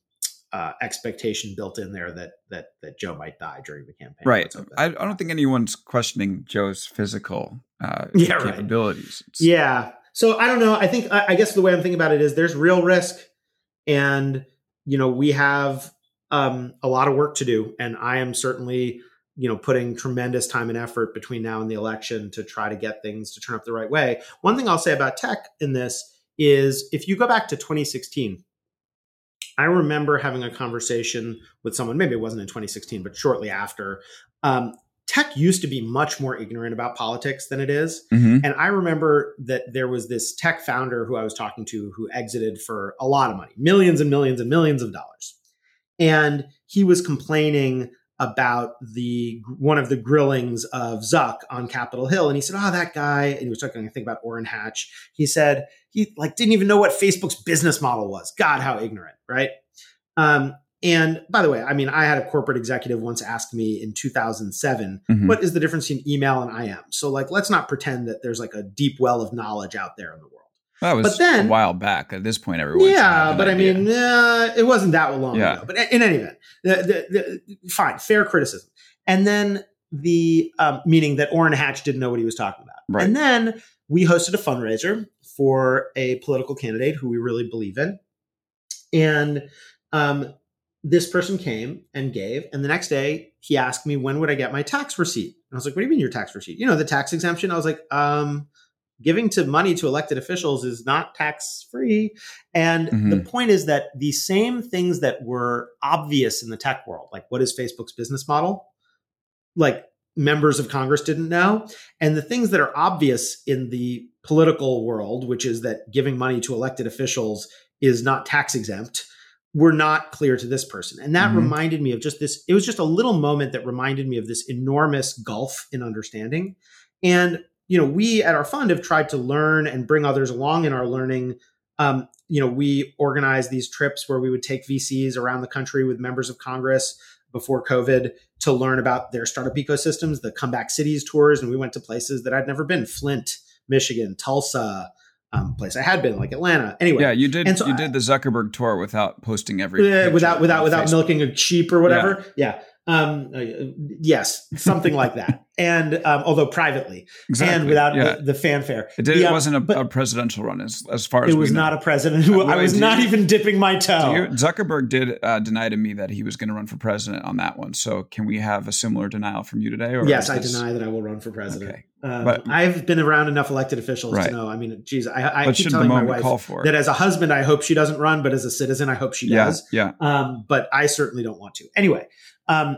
uh, expectation built in there that, that, that Joe might die during the campaign. Right. Let's hope that- I, I don't think anyone's questioning Joe's physical uh, Yeah, capabilities. It's- Yeah. So I don't know. I think I I guess the way I'm thinking about it is there's real risk, and you know we have um, a lot of work to do, and I am certainly you know putting tremendous time and effort between now and the election to try to get things to turn up the right way. One thing I'll say about tech in this is if you go back to 2016. I remember having a conversation with someone, maybe it wasn't in 2016, but shortly after. Um, tech used to be much more ignorant about politics than it is. Mhm. And I remember that there was this tech founder who I was talking to who exited for a lot of money, millions and millions and millions of dollars. And he was complaining about the one of the grillings of Zuck on Capitol Hill. And he said, Oh, that guy, and he was talking, I think, about Orrin Hatch. He said he like didn't even know what Facebook's business model was. God, how ignorant, right? Um, and by the way, I mean, I had a corporate executive once ask me in 2007, Mhm. what is the difference between email and IM? So, like, let's not pretend that there's like a deep well of knowledge out there in the world. That was But then- a while back. At this point, everyone. yeah, but I idea. mean, uh, it wasn't that long Yeah. ago. But in any event, the, the, the, fine, fair criticism. And then the um, meaning that Orrin Hatch didn't know what he was talking about. Right. And then we hosted a fundraiser for a political candidate who we really believe in, and um, this person came and gave. And the next day, he asked me when would I get my tax receipt. And I was like, "What do you mean your tax receipt? You know, the tax exemption." I was like, um, "Giving to money to elected officials is not tax free." And Mhm. the point is that the same things that were obvious in the tech world, like what is Facebook's business model, like members of Congress didn't know, and the things that are obvious in the political world, which is that giving money to elected officials is not tax exempt, were not clear to this person. And that Mhm. reminded me of just this, it was just a little moment that reminded me of this enormous gulf in understanding. And, you know, we at our fund have tried to learn and bring others along in our learning. Um, you know, we organized these trips where we would take VCs around the country with members of Congress before COVID to learn about their startup ecosystems, the comeback cities tours. And we went to places that I'd never been Flint, Michigan, Tulsa, um, place I had been, like Atlanta. Anyway, yeah, you did. So you I- did the Zuckerberg tour without posting every yeah, picture without without without Facebook. milking a sheep or whatever. Yeah. Um, uh, yes, something like that. And um, although privately exactly. and without yeah. the, the fanfare, it, did, Yeah, it wasn't a, a presidential run as as far as it was know. not a president who I was not you- even dipping my toe. You- Zuckerberg did uh, deny to me that he was going to run for president on that one. So can we have a similar denial from you today? Or yes, I this- deny that I will run for president. Okay. Um, But- I've been around enough elected officials Right. to know. I mean, geez, I, I keep telling my wife call for it? that as a husband, I hope she doesn't run, but as a citizen, I hope she yeah, does. yeah. um, but I certainly don't want to. Anyway, um,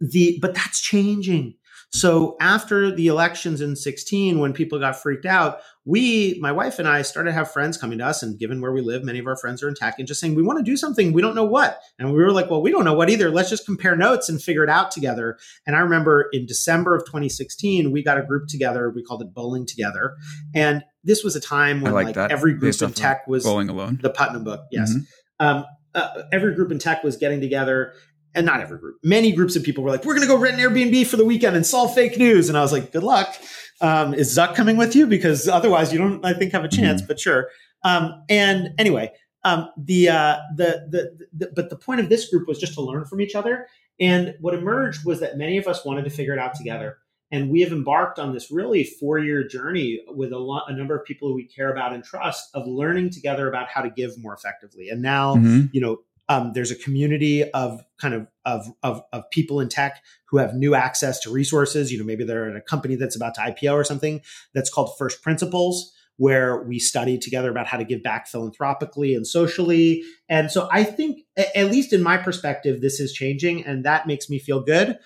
the but that's changing. So after the elections in 16, when people got freaked out, we, my wife and I, started to have friends coming to us, and given where we live, many of our friends are in tech, and just saying we want to do something, we don't know what, and we were like, well, we don't know what either. Let's just compare notes and figure it out together. And I remember in December of 2016, we got a group together. We called it Bowling Together, and this was a time when I like like, every group in tech was Bowling alone. the Putnam book. Yes. Mhm. Um, uh, every group in tech was getting together, and not every group. Many groups of people were like, "We're going to go rent an Airbnb for the weekend and solve fake news." And I was like, "Good luck." Um, is Zuck coming with you? Because otherwise, you don't, I think, have a chance. But sure. Um, and anyway, um, the, uh, the, the the but the point of this group was just to learn from each other. And what emerged was that many of us wanted to figure it out together. And we have embarked on this really four year journey with a, lot, a number of people who we care about and trust of learning together about how to give more effectively. And now, mm-hmm. you know, um, there's a community of kind of, of, of of people in tech who have new access to resources. You know, maybe they're at a company that's about to IPO or something that's called First Principles, where we study together about how to give back philanthropically and socially. And so I think, at least in my perspective, this is changing, and that makes me feel good.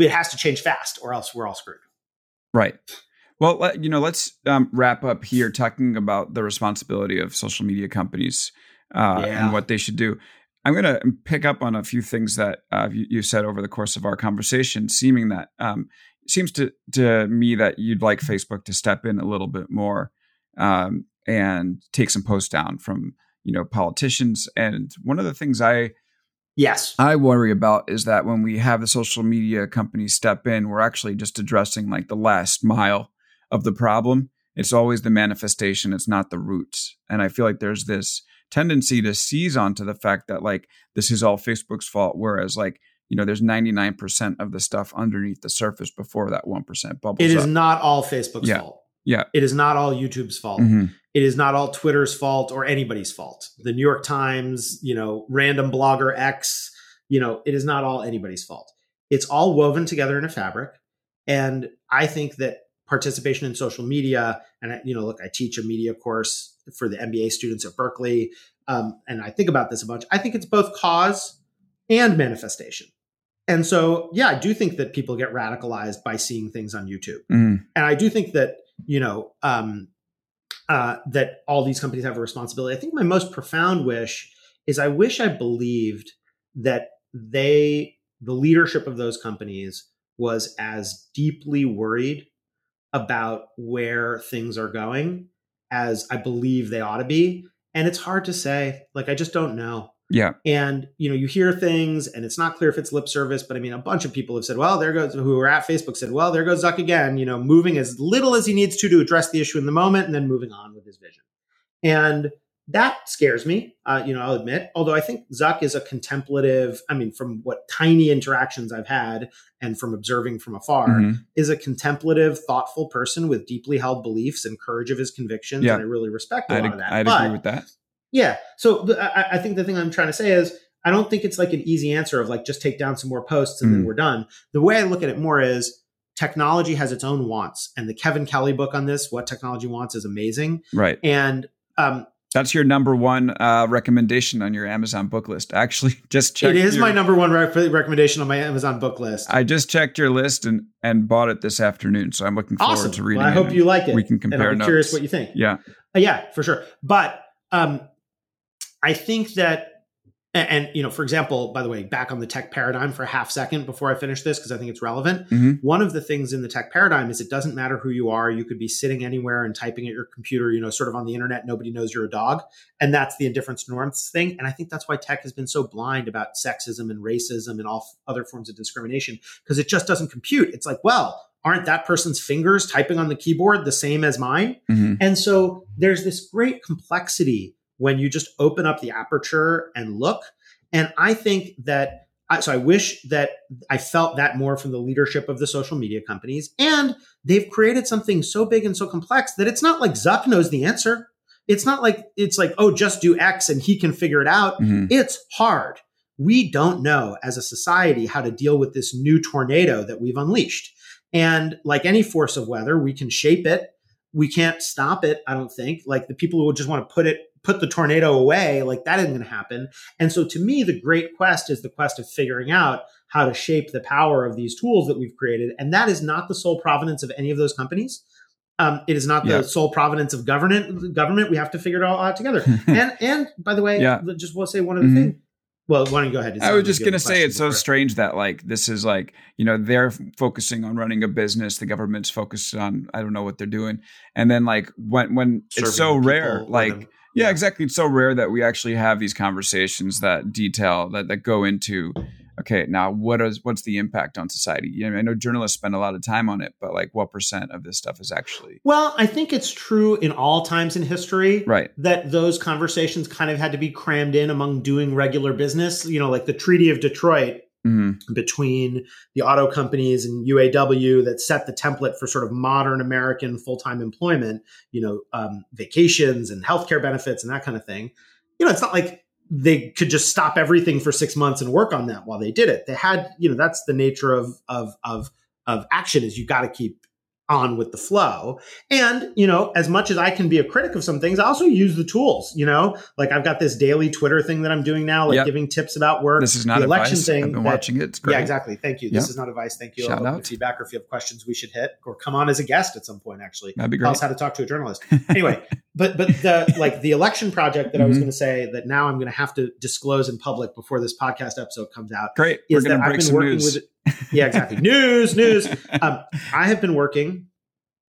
It has to change fast, or else we're all screwed. Right. Well, you know, let's um, wrap up here talking about the responsibility of social media companies uh, yeah. and what they should do. I'm going to pick up on a few things that uh, you, you, said over the course of our conversation, seeming that um, seems to to me that you'd like Facebook to step in a little bit more um, and take some posts down from you know politicians. And one of the things I yes I worry about is that when we have the social media companies step in, we're actually just addressing like the last mile of the problem. It's always the manifestation. It's not the roots. And I feel like there's this tendency to seize onto the fact that like this is all Facebook's fault, whereas like you know there's 99% of the stuff underneath the surface before that 1% bubble. It is up. not all Facebook's yeah. fault. Yeah. It is not all YouTube's fault. Mm-hmm. It is not all Twitter's fault or anybody's fault. The New York Times, you know, random blogger X, you know, it is not all anybody's fault. It's all woven together in a fabric. And I think that participation in social media, and you know, look, I teach a media course for the MBA students at Berkeley. Um, and I think about this a bunch. I think it's both cause and manifestation. And so, yeah, I do think that people get radicalized by seeing things on YouTube. Mm. And I do think that, you know, um, uh, that all these companies have a responsibility. I think my most profound wish is I wish I believed that they, the leadership of those companies, was as deeply worried about where things are going as I believe they ought to be. And it's hard to say. Like, I just don't know. Yeah. And, you know, you hear things and it's not clear if it's lip service, but I mean, a bunch of people have said, well, there goes, who are at Facebook said, well, there goes Zuck again, you know, moving as little as he needs to to address the issue in the moment and then moving on with his vision. And that scares me, uh, you know, I'll admit. Although I think Zuck is a contemplative, I mean, from what tiny interactions I've had and from observing from afar, mm-hmm. is a contemplative, thoughtful person with deeply held beliefs and courage of his convictions. Yeah. And I really respect a I'd, lot of that. I'd but, agree with that. Yeah. So I, I, think the thing I'm trying to say is I don't think it's like an easy answer of like just take down some more posts and mm. then we're done. The way I look at it more is technology has its own wants. And the Kevin Kelly book on this, What Technology Wants, is amazing. Right. And um, that's your number one uh, recommendation on your Amazon book list. Actually, just check. It is your, my number one recommendation on my Amazon book list. I just checked your list and and bought it this afternoon, so I'm looking forward awesome. to reading. Well, I hope you like it. We can compare. And I'm curious what you think. Yeah, uh, yeah, for sure. But um, I think that and, and, you know, for example, by the way, back on the tech paradigm for a half second before I finish this, because I think it's relevant. Mm-hmm. One of the things in the tech paradigm is it doesn't matter who you are. You could be sitting anywhere and typing at your computer, you know, sort of on the internet. Nobody knows you're a dog. And that's the indifference norms thing. And I think that's why tech has been so blind about sexism and racism and all other forms of discrimination, because it just doesn't compute. It's like, well, aren't that person's fingers typing on the keyboard the same as mine? Mm-hmm. And so there's this great complexity when you just open up the aperture and look. And I think that so I wish that I felt that more from the leadership of the social media companies. And they've created something so big and so complex that it's not like Zuck knows the answer. It's not like it's like, oh, just do X and he can figure it out. Mm-hmm. It's hard. We don't know as a society how to deal with this new tornado that we've unleashed. And like any force of weather, we can shape it. We can't stop it, I don't think. Like the people who just want to put it put the tornado away, like that isn't going to happen. And so to me, the great quest is the quest of figuring out how to shape the power of these tools that we've created. And that is not the sole provenance of any of those companies. Um, it is not the yeah. sole provenance of government. Government, we have to figure it all out together. and and by the way, yeah. just want to say one other mm-hmm. thing. Well, why don't you go ahead? I was just going to say it's so strange that like this is like you know they're focusing on running a business, the government's focused on I don't know what they're doing, and then like when when Serving it's so rare, like yeah, exactly. It's so rare that we actually have these conversations that detail that that go into okay, now what is what's the impact on society? You know, I know journalists spend a lot of time on it, but like what percent of this stuff is actually Well, I think it's true in all times in history right. that those conversations kind of had to be crammed in among doing regular business. You know, like the Treaty of Detroit mm-hmm. between the auto companies and UAW that set the template for sort of modern American full time employment, you know, um, vacations and healthcare benefits and that kind of thing. You know, it's not like they could just stop everything for six months and work on that while they did it. They had, you know, that's the nature of of of of action is you got to keep on with the flow. And, you know, as much as I can be a critic of some things, I also use the tools, you know, like I've got this daily Twitter thing that I'm doing now, like yep. giving tips about work. This is not the election advice. thing. I've been that, watching it. It's great. Yeah, exactly. Thank you. Yep. This is not advice. Thank you. Shout out. feedback or if you have questions we should hit or come on as a guest at some point, actually. That'd be great. Tell us how to talk to a journalist. anyway, but, but the, like the election project that mm-hmm. I was mm-hmm. going to say that now I'm going to have to disclose in public before this podcast episode comes out. Great. Is that I've been working news. with, yeah, exactly. news, news. Um, I have been working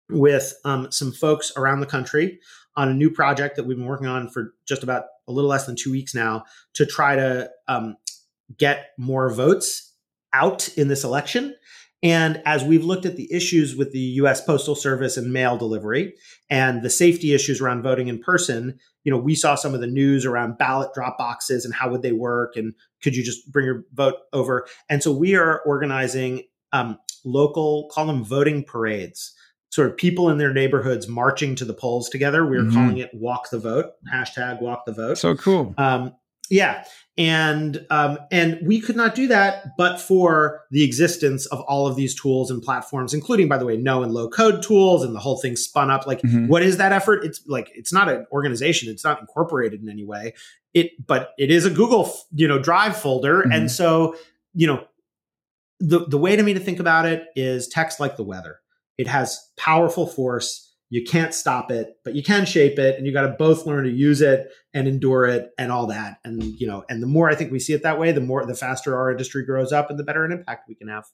with um, some folks around the country on a new project that we've been working on for just about a little less than two weeks now to try to um, get more votes out in this election. And as we've looked at the issues with the US Postal Service and mail delivery and the safety issues around voting in person, you know, we saw some of the news around ballot drop boxes and how would they work and could you just bring your vote over? And so we are organizing um, local, call them voting parades sort of people in their neighborhoods marching to the polls together. We are mm-hmm. calling it Walk the Vote, hashtag Walk the Vote. So cool. Um, yeah. And um, and we could not do that but for the existence of all of these tools and platforms, including, by the way, no and low code tools, and the whole thing spun up. Like, mm-hmm. what is that effort? It's like it's not an organization; it's not incorporated in any way. It, but it is a Google, you know, Drive folder, mm-hmm. and so you know, the the way to me to think about it is text like the weather. It has powerful force. You can't stop it, but you can shape it, and you got to both learn to use it and endure it and all that. And you know, and the more I think we see it that way, the more the faster our industry grows up, and the better an impact we can have.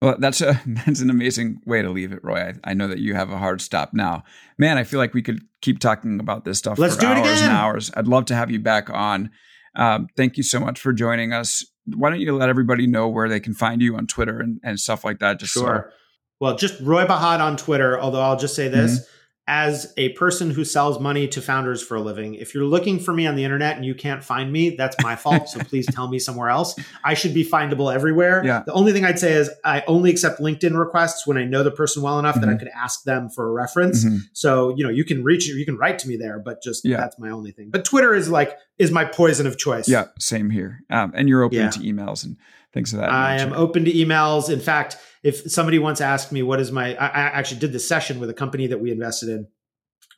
Well, that's a that's an amazing way to leave it, Roy. I, I, know that you have a hard stop now. Man, I feel like we could keep talking about this stuff Let's for hours again. and hours. I'd love to have you back on. Um, thank you so much for joining us. Why don't you let everybody know where they can find you on Twitter and, and stuff like that? Just sure. So well, just Roy Bahat on Twitter, although I'll just say this. Mm-hmm as a person who sells money to founders for a living, if you're looking for me on the internet and you can't find me, that's my fault. so please tell me somewhere else. I should be findable everywhere. Yeah. The only thing I'd say is I only accept LinkedIn requests when I know the person well enough mm-hmm. that I mm-hmm. could ask them for a reference. Mm-hmm. So, you know, you can reach you can write to me there, but just yeah. that's my only thing. But Twitter is like is my poison of choice. Yeah, same here. Um, and you're open yeah. to emails and things of that. I nature. am open to emails. In fact, if somebody once asked me what is my, I, I actually did this session with a company that we invested in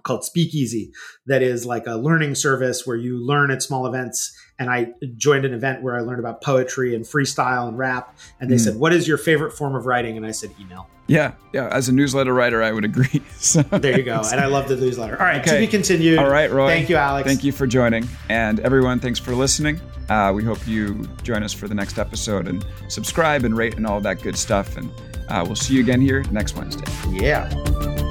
called Speakeasy that is like a learning service where you learn at small events. And I joined an event where I learned about poetry and freestyle and rap. And they mm. said, What is your favorite form of writing? And I said, Email. Yeah. Yeah. As a newsletter writer, I would agree. so, there you go. And I love the newsletter. All right. Okay. To be continued. All right, Roy. Thank you, Alex. Thank you for joining. And everyone, thanks for listening. Uh, we hope you join us for the next episode and subscribe and rate and all that good stuff. And uh, we'll see you again here next Wednesday. Yeah.